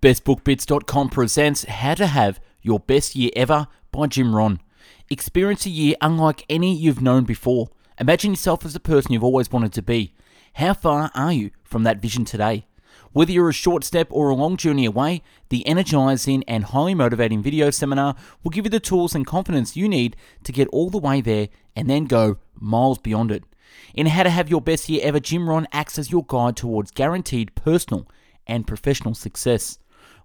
BestBookBits.com presents How to Have Your Best Year Ever by Jim Rohn. Experience a year unlike any you've known before. Imagine yourself as the person you've always wanted to be. How far are you from that vision today? Whether you're a short step or a long journey away, the energizing and highly motivating video seminar will give you the tools and confidence you need to get all the way there and then go miles beyond it. In How to Have Your Best Year Ever, Jim Rohn acts as your guide towards guaranteed personal and professional success.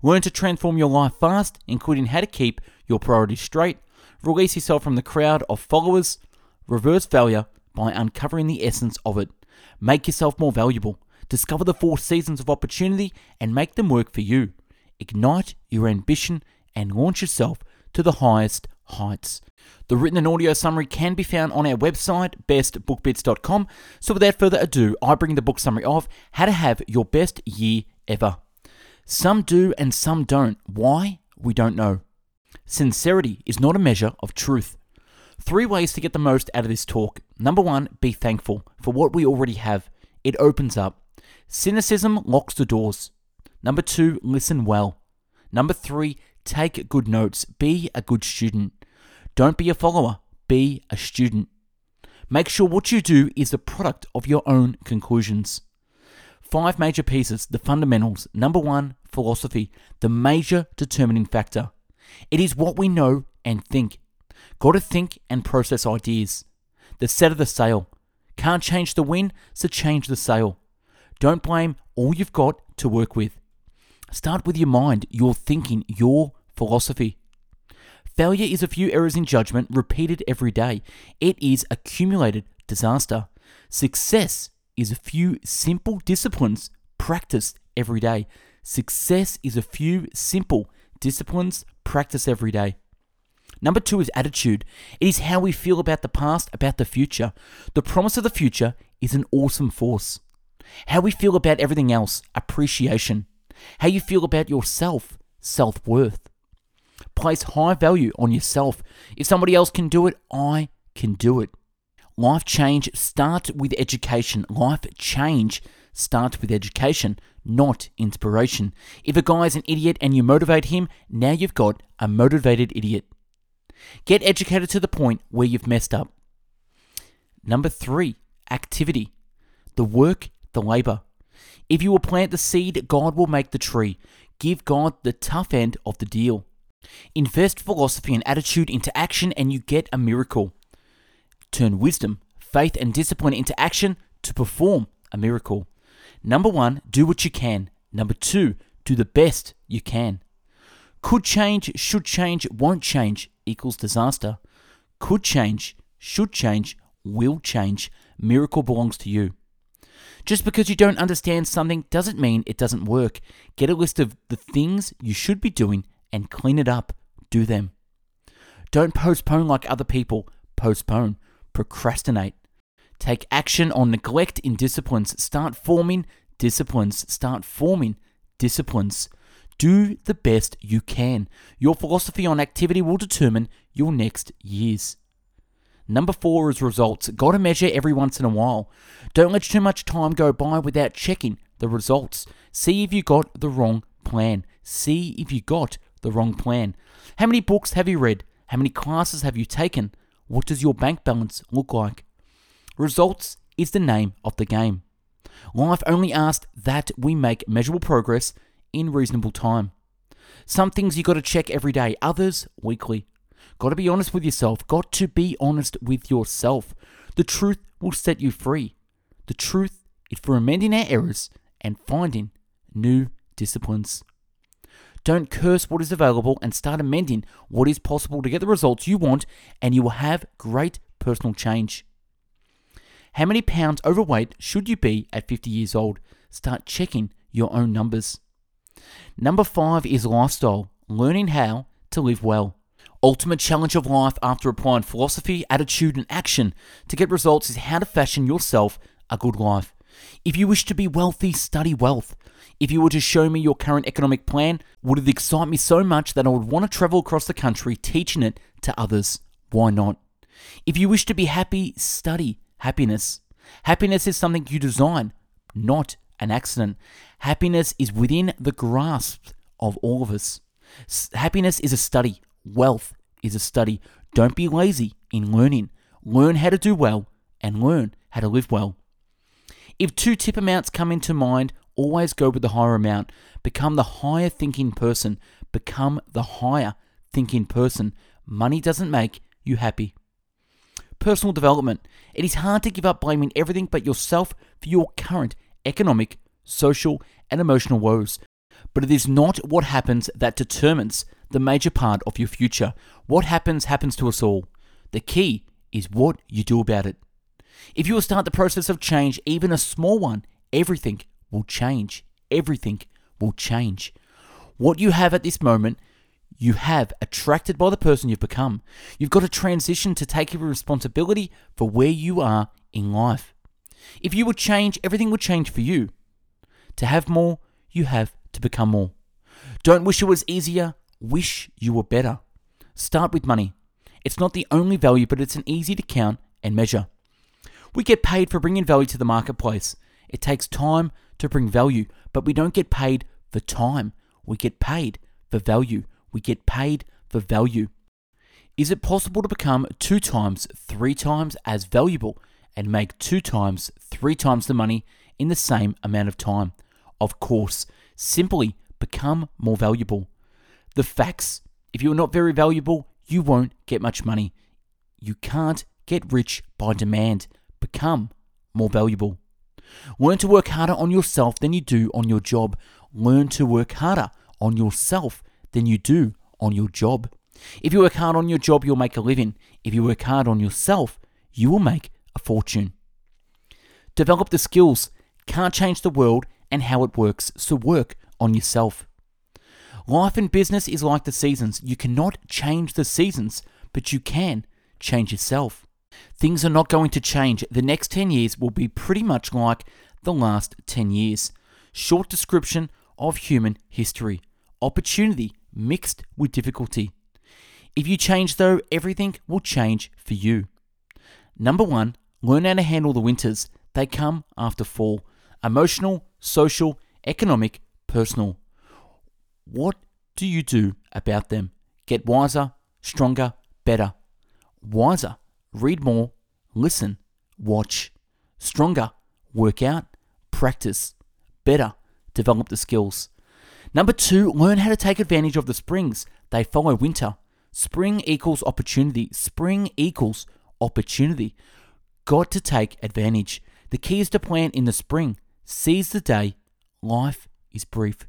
Learn to transform your life fast, including how to keep your priorities straight, release yourself from the crowd of followers, reverse failure by uncovering the essence of it, make yourself more valuable, discover the four seasons of opportunity and make them work for you, ignite your ambition, and launch yourself to the highest heights. The written and audio summary can be found on our website, bestbookbits.com. So, without further ado, I bring the book summary of How to Have Your Best Year Ever. Some do and some don't. Why? We don't know. Sincerity is not a measure of truth. Three ways to get the most out of this talk. Number one, be thankful for what we already have. It opens up. Cynicism locks the doors. Number two, listen well. Number three, take good notes. Be a good student. Don't be a follower, be a student. Make sure what you do is the product of your own conclusions. Five major pieces, the fundamentals. Number one, philosophy, the major determining factor. It is what we know and think. Got to think and process ideas. The set of the sail. Can't change the wind, so change the sail. Don't blame all you've got to work with. Start with your mind, your thinking, your philosophy. Failure is a few errors in judgment repeated every day. It is accumulated disaster. Success is a few simple disciplines practiced every day. Success is a few simple disciplines practiced every day. Number two is attitude. It is how we feel about the past, about the future. The promise of the future is an awesome force. How we feel about everything else, appreciation. How you feel about yourself, self worth. Place high value on yourself. If somebody else can do it, I can do it. Life change starts with education. Life change starts with education, not inspiration. If a guy is an idiot and you motivate him, now you've got a motivated idiot. Get educated to the point where you've messed up. Number three, activity. The work, the labor. If you will plant the seed, God will make the tree. Give God the tough end of the deal. Invest philosophy and attitude into action, and you get a miracle. Turn wisdom, faith, and discipline into action to perform a miracle. Number one, do what you can. Number two, do the best you can. Could change, should change, won't change equals disaster. Could change, should change, will change. Miracle belongs to you. Just because you don't understand something doesn't mean it doesn't work. Get a list of the things you should be doing and clean it up. Do them. Don't postpone like other people. Postpone procrastinate. Take action on neglect in disciplines. Start forming disciplines. Start forming disciplines. Do the best you can. Your philosophy on activity will determine your next years. Number four is results. Gotta measure every once in a while. Don't let too much time go by without checking the results. See if you got the wrong plan. See if you got the wrong plan. How many books have you read? How many classes have you taken? What does your bank balance look like? Results is the name of the game. Life only asks that we make measurable progress in reasonable time. Some things you got to check every day, others weekly. Got to be honest with yourself. Got to be honest with yourself. The truth will set you free. The truth is for amending our errors and finding new disciplines. Don't curse what is available and start amending what is possible to get the results you want, and you will have great personal change. How many pounds overweight should you be at 50 years old? Start checking your own numbers. Number five is lifestyle, learning how to live well. Ultimate challenge of life after applying philosophy, attitude, and action to get results is how to fashion yourself a good life. If you wish to be wealthy, study wealth. If you were to show me your current economic plan, would it excite me so much that I would want to travel across the country teaching it to others? Why not? If you wish to be happy, study happiness. Happiness is something you design, not an accident. Happiness is within the grasp of all of us. S- happiness is a study, wealth is a study. Don't be lazy in learning. Learn how to do well and learn how to live well. If two tip amounts come into mind, always go with the higher amount. Become the higher thinking person. Become the higher thinking person. Money doesn't make you happy. Personal development. It is hard to give up blaming everything but yourself for your current economic, social, and emotional woes. But it is not what happens that determines the major part of your future. What happens, happens to us all. The key is what you do about it. If you will start the process of change, even a small one, everything will change. Everything will change. What you have at this moment, you have attracted by the person you've become. You've got to transition to take responsibility for where you are in life. If you would change, everything would change for you. To have more, you have to become more. Don't wish it was easier, wish you were better. Start with money. It's not the only value, but it's an easy to count and measure. We get paid for bringing value to the marketplace. It takes time to bring value, but we don't get paid for time. We get paid for value. We get paid for value. Is it possible to become two times, three times as valuable and make two times, three times the money in the same amount of time? Of course, simply become more valuable. The facts if you're not very valuable, you won't get much money. You can't get rich by demand. Become more valuable. Learn to work harder on yourself than you do on your job. Learn to work harder on yourself than you do on your job. If you work hard on your job, you'll make a living. If you work hard on yourself, you will make a fortune. Develop the skills. Can't change the world and how it works, so work on yourself. Life and business is like the seasons. You cannot change the seasons, but you can change yourself. Things are not going to change. The next 10 years will be pretty much like the last 10 years. Short description of human history. Opportunity mixed with difficulty. If you change, though, everything will change for you. Number one, learn how to handle the winters. They come after fall. Emotional, social, economic, personal. What do you do about them? Get wiser, stronger, better. Wiser, read more, listen, watch. Stronger, work out, practice. Better, develop the skills. Number two, learn how to take advantage of the springs. They follow winter. Spring equals opportunity. Spring equals opportunity. Got to take advantage. The key is to plant in the spring. Seize the day. Life is brief.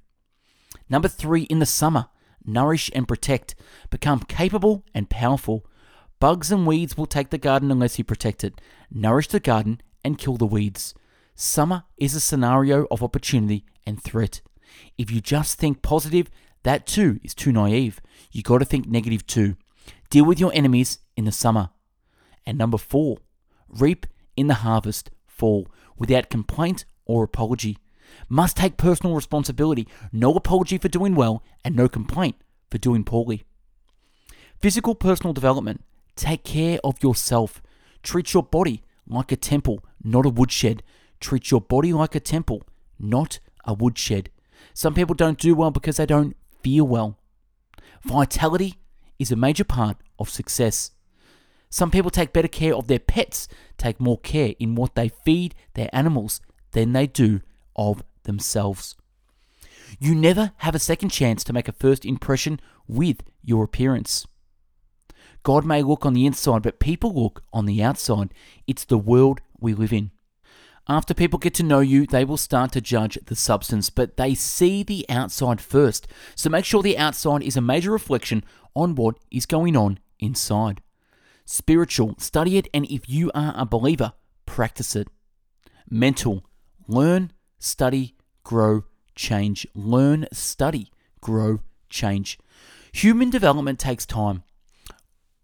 Number three, in the summer, nourish and protect. Become capable and powerful. Bugs and weeds will take the garden unless you protect it. Nourish the garden and kill the weeds. Summer is a scenario of opportunity and threat. If you just think positive, that too is too naive. You got to think negative too. Deal with your enemies in the summer. And number four, reap in the harvest fall without complaint or apology must take personal responsibility, no apology for doing well, and no complaint for doing poorly. Physical personal development. Take care of yourself. Treat your body like a temple, not a woodshed. Treat your body like a temple, not a woodshed. Some people don't do well because they don't feel well. Vitality is a major part of success. Some people take better care of their pets, take more care in what they feed their animals than they do of themselves. You never have a second chance to make a first impression with your appearance. God may look on the inside, but people look on the outside. It's the world we live in. After people get to know you, they will start to judge the substance, but they see the outside first. So make sure the outside is a major reflection on what is going on inside. Spiritual, study it, and if you are a believer, practice it. Mental, learn, study, grow, change. Learn, study, grow, change. Human development takes time.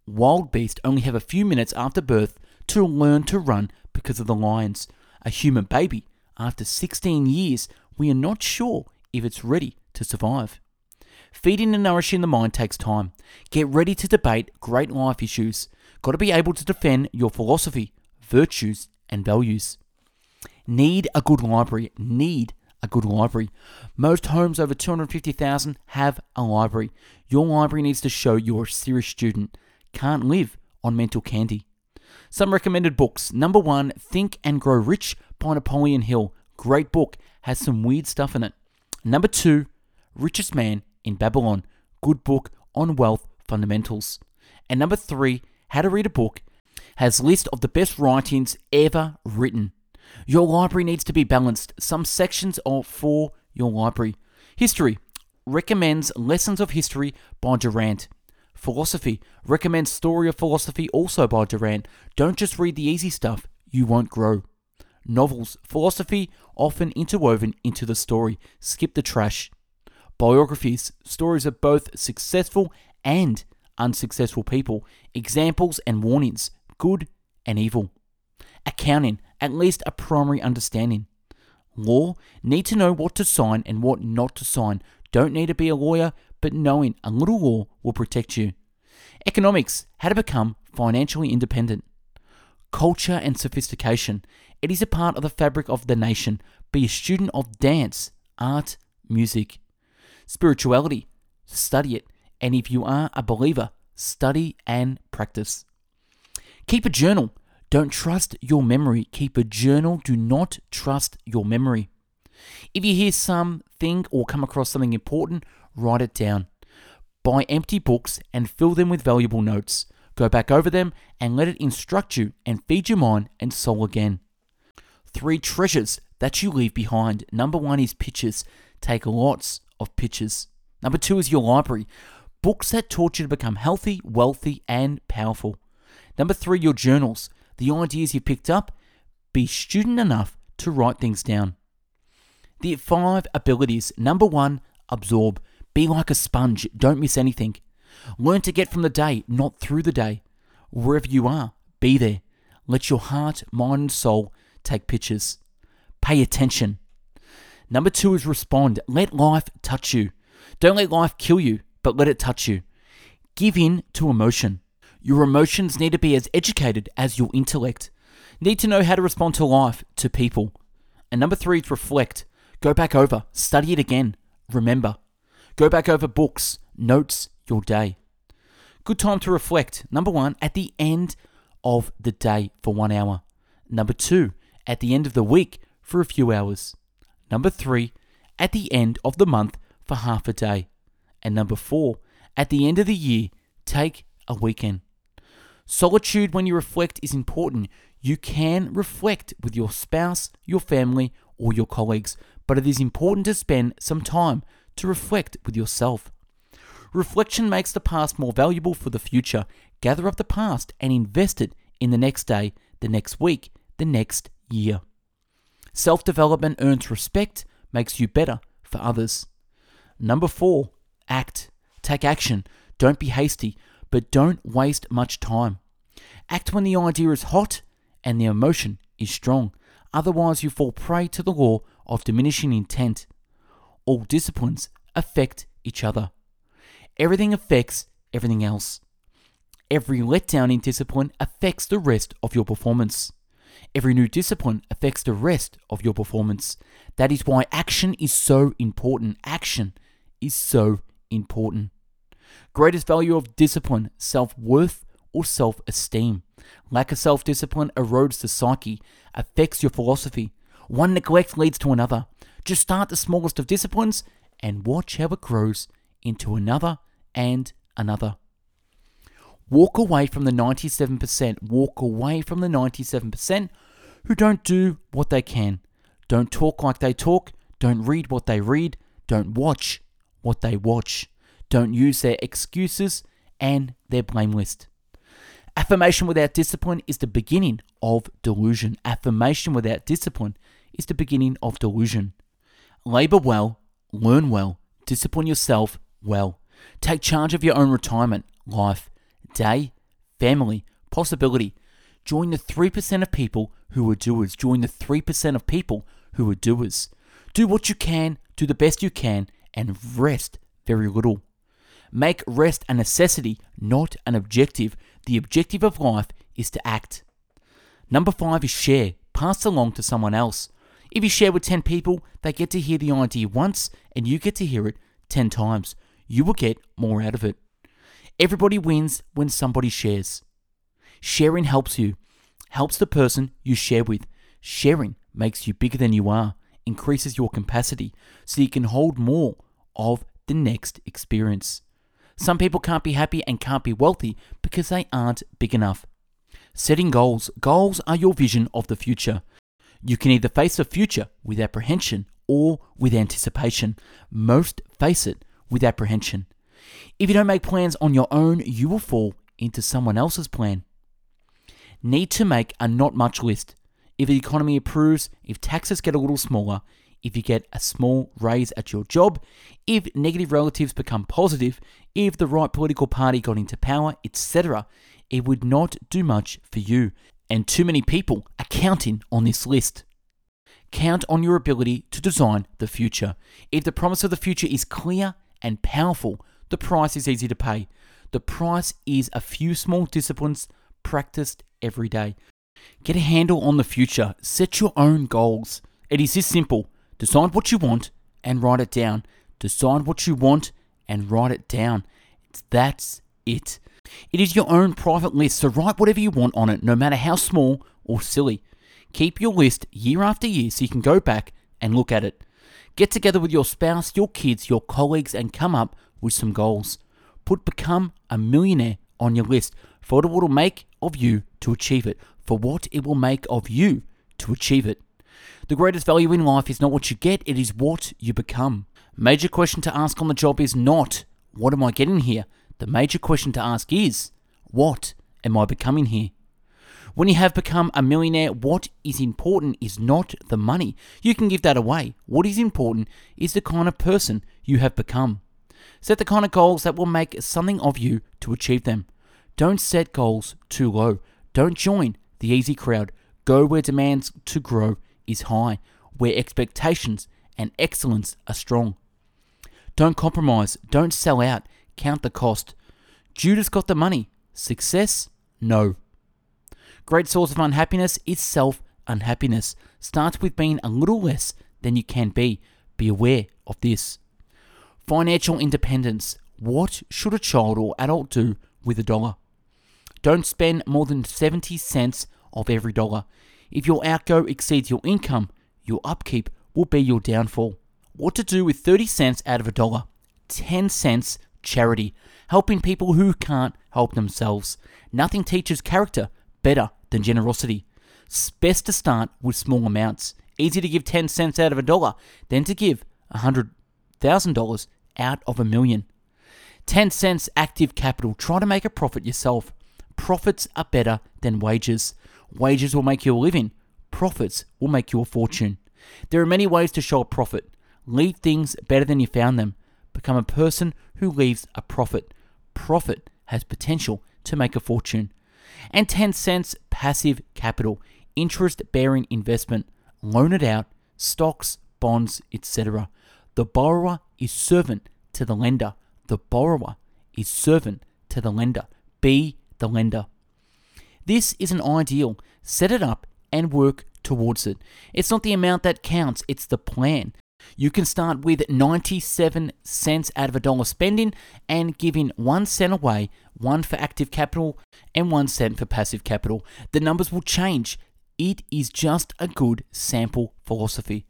Wild beasts only have a few minutes after birth to learn to run because of the lions. A human baby, after 16 years, we are not sure if it's ready to survive. Feeding and nourishing the mind takes time. Get ready to debate great life issues. Got to be able to defend your philosophy, virtues, and values. Need a good library. Need a good library. Most homes over 250,000 have a library. Your library needs to show you're a serious student. Can't live on mental candy. Some recommended books. Number one, Think and Grow Rich by Napoleon Hill. Great book, has some weird stuff in it. Number two, Richest Man in Babylon. Good book on wealth fundamentals. And number three, How to Read a Book, has list of the best writings ever written. Your library needs to be balanced. Some sections are for your library. History recommends Lessons of History by Durant. Philosophy recommends Story of Philosophy also by Durant. Don't just read the easy stuff, you won't grow. Novels, philosophy often interwoven into the story. Skip the trash. Biographies, stories of both successful and unsuccessful people, examples and warnings, good and evil. Accounting, at least a primary understanding. Law, need to know what to sign and what not to sign. Don't need to be a lawyer, but knowing a little law will protect you. Economics, how to become financially independent. Culture and sophistication, it is a part of the fabric of the nation. Be a student of dance, art, music. Spirituality, study it. And if you are a believer, study and practice. Keep a journal. Don't trust your memory. Keep a journal. Do not trust your memory. If you hear something or come across something important, write it down. Buy empty books and fill them with valuable notes. Go back over them and let it instruct you and feed your mind and soul again. Three treasures that you leave behind. Number one is pictures. Take lots of pictures. Number two is your library. Books that taught you to become healthy, wealthy, and powerful. Number three, your journals the ideas you picked up, be student enough to write things down. The five abilities number one, absorb. Be like a sponge, don't miss anything. Learn to get from the day, not through the day. Wherever you are, be there. Let your heart, mind, and soul take pictures. Pay attention. Number two is respond. Let life touch you. Don't let life kill you, but let it touch you. Give in to emotion. Your emotions need to be as educated as your intellect. Need to know how to respond to life, to people. And number three is reflect. Go back over, study it again, remember. Go back over books, notes, your day. Good time to reflect. Number one, at the end of the day for one hour. Number two, at the end of the week for a few hours. Number three, at the end of the month for half a day. And number four, at the end of the year, take a weekend. Solitude when you reflect is important. You can reflect with your spouse, your family, or your colleagues, but it is important to spend some time to reflect with yourself. Reflection makes the past more valuable for the future. Gather up the past and invest it in the next day, the next week, the next year. Self development earns respect, makes you better for others. Number four, act. Take action. Don't be hasty but don't waste much time. Act when the idea is hot and the emotion is strong. Otherwise, you fall prey to the law of diminishing intent. All disciplines affect each other. Everything affects everything else. Every letdown in discipline affects the rest of your performance. Every new discipline affects the rest of your performance. That is why action is so important. Action is so important. Greatest value of discipline, self worth, or self esteem. Lack of self discipline erodes the psyche, affects your philosophy. One neglect leads to another. Just start the smallest of disciplines and watch how it grows into another and another. Walk away from the 97%. Walk away from the 97% who don't do what they can. Don't talk like they talk. Don't read what they read. Don't watch what they watch don't use their excuses, and their blame list. Affirmation without discipline is the beginning of delusion. Affirmation without discipline is the beginning of delusion. Labor well, learn well, discipline yourself well. Take charge of your own retirement, life, day, family, possibility. Join the 3% of people who are doers. Join the 3% of people who are doers. Do what you can, do the best you can, and rest very little. Make rest a necessity, not an objective. The objective of life is to act. Number five is share. Pass along to someone else. If you share with 10 people, they get to hear the idea once and you get to hear it 10 times. You will get more out of it. Everybody wins when somebody shares. Sharing helps you, helps the person you share with. Sharing makes you bigger than you are, increases your capacity so you can hold more of the next experience. Some people can't be happy and can't be wealthy because they aren't big enough. Setting goals. Goals are your vision of the future. You can either face the future with apprehension or with anticipation. Most face it with apprehension. If you don't make plans on your own, you will fall into someone else's plan. Need to make a not much list. If the economy improves, if taxes get a little smaller, if you get a small raise at your job, if negative relatives become positive, if the right political party got into power, etc., it would not do much for you. And too many people are counting on this list. Count on your ability to design the future. If the promise of the future is clear and powerful, the price is easy to pay. The price is a few small disciplines practiced every day. Get a handle on the future. Set your own goals. It is this simple. Decide what you want and write it down. Decide what you want and write it down. That's it. It is your own private list, so write whatever you want on it, no matter how small or silly. Keep your list year after year so you can go back and look at it. Get together with your spouse, your kids, your colleagues, and come up with some goals. Put Become a Millionaire on your list for what it will make of you to achieve it, for what it will make of you to achieve it. The greatest value in life is not what you get, it is what you become. Major question to ask on the job is not, what am I getting here? The major question to ask is, what am I becoming here? When you have become a millionaire, what is important is not the money. You can give that away. What is important is the kind of person you have become. Set the kind of goals that will make something of you to achieve them. Don't set goals too low. Don't join the easy crowd. Go where demands to grow is high, where expectations and excellence are strong. Don't compromise, don't sell out, count the cost. Judas got the money. Success? No. Great source of unhappiness is self unhappiness. Starts with being a little less than you can be. Be aware of this. Financial independence. What should a child or adult do with a dollar? Don't spend more than 70 cents of every dollar. If your outgo exceeds your income, your upkeep will be your downfall. What to do with 30 cents out of a dollar? 10 cents charity, helping people who can't help themselves. Nothing teaches character better than generosity. It's best to start with small amounts. Easy to give 10 cents out of a dollar than to give $100,000 out of a million. 10 cents active capital. Try to make a profit yourself. Profits are better than wages. Wages will make you a living, profits will make you a fortune. There are many ways to show a profit. Leave things better than you found them. Become a person who leaves a profit. Profit has potential to make a fortune. And 10 cents passive capital, interest bearing investment. Loan it out, stocks, bonds, etc. The borrower is servant to the lender. The borrower is servant to the lender. Be the lender. This is an ideal. Set it up and work towards it. It's not the amount that counts, it's the plan. You can start with 97 cents out of a dollar spending and giving one cent away, one for active capital and one cent for passive capital. The numbers will change. It is just a good sample philosophy.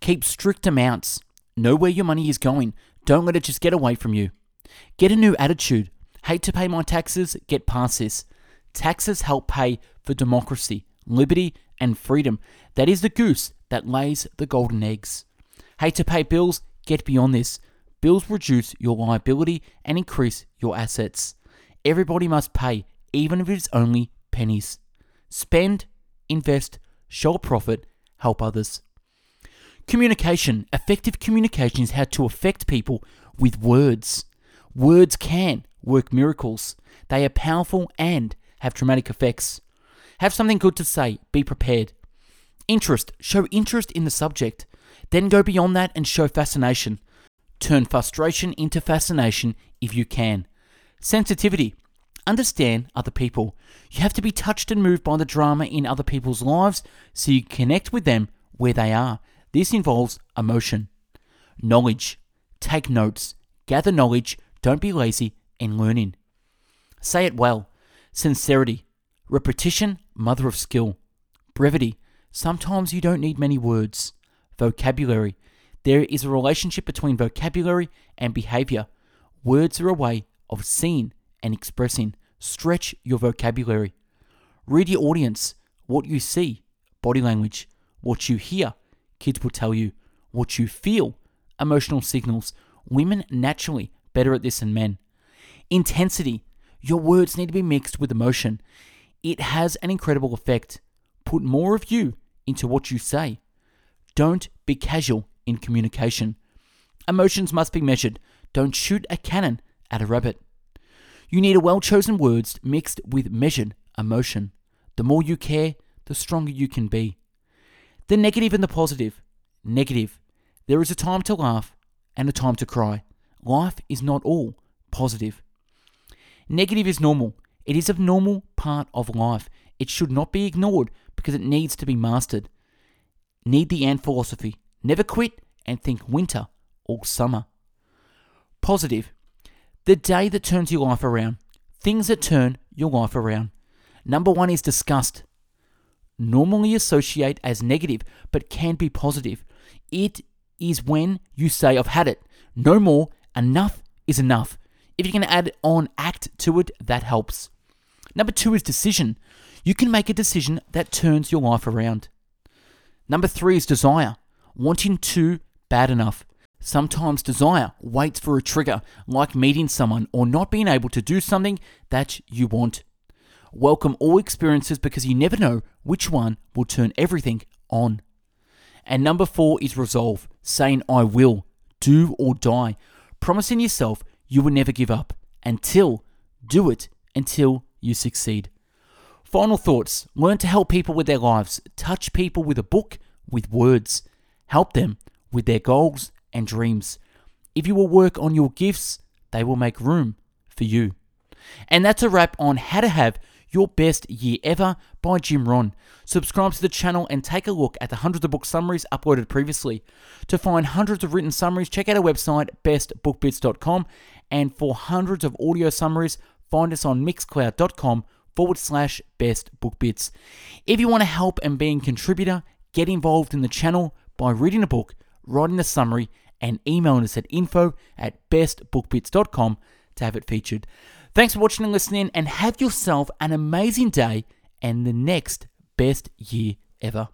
Keep strict amounts. Know where your money is going. Don't let it just get away from you. Get a new attitude. Hate to pay my taxes? Get past this. Taxes help pay for democracy, liberty, and freedom. That is the goose that lays the golden eggs. Hate to pay bills? Get beyond this. Bills reduce your liability and increase your assets. Everybody must pay, even if it's only pennies. Spend, invest, show a profit, help others. Communication. Effective communication is how to affect people with words. Words can work miracles. They are powerful and have traumatic effects. Have something good to say, be prepared. Interest, show interest in the subject. Then go beyond that and show fascination. Turn frustration into fascination if you can. Sensitivity, understand other people. You have to be touched and moved by the drama in other people's lives so you connect with them where they are. This involves emotion, knowledge, take notes, gather knowledge, don't be lazy, and learn learning. Say it well. Sincerity, repetition, mother of skill. Brevity, sometimes you don't need many words. Vocabulary, there is a relationship between vocabulary and behavior. Words are a way of seeing and expressing. Stretch your vocabulary. Read your audience, what you see, body language, what you hear, kids will tell you, what you feel, emotional signals. Women naturally better at this than men. Intensity, your words need to be mixed with emotion. It has an incredible effect. Put more of you into what you say. Don't be casual in communication. Emotions must be measured. Don't shoot a cannon at a rabbit. You need a well chosen words mixed with measured emotion. The more you care, the stronger you can be. The negative and the positive. Negative. There is a time to laugh and a time to cry. Life is not all positive. Negative is normal. It is a normal part of life. It should not be ignored because it needs to be mastered. Need the ant philosophy. Never quit and think winter or summer. Positive. The day that turns your life around. Things that turn your life around. Number one is disgust. Normally associate as negative, but can be positive. It is when you say, I've had it. No more. Enough is enough. If you can add on act to it, that helps. Number two is decision. You can make a decision that turns your life around. Number three is desire. Wanting to bad enough. Sometimes desire waits for a trigger, like meeting someone or not being able to do something that you want. Welcome all experiences because you never know which one will turn everything on. And number four is resolve, saying, I will, do or die, promising yourself you will never give up until, do it until you succeed. Final thoughts learn to help people with their lives, touch people with a book, with words, help them with their goals and dreams. If you will work on your gifts, they will make room for you. And that's a wrap on how to have your Best Year Ever by Jim Rohn. Subscribe to the channel and take a look at the hundreds of book summaries uploaded previously. To find hundreds of written summaries, check out our website, bestbookbits.com. And for hundreds of audio summaries, find us on mixcloud.com forward slash best book bits. If you want to help and be a contributor, get involved in the channel by reading a book, writing a summary, and emailing us at info at bestbookbits.com to have it featured. Thanks for watching and listening, and have yourself an amazing day and the next best year ever.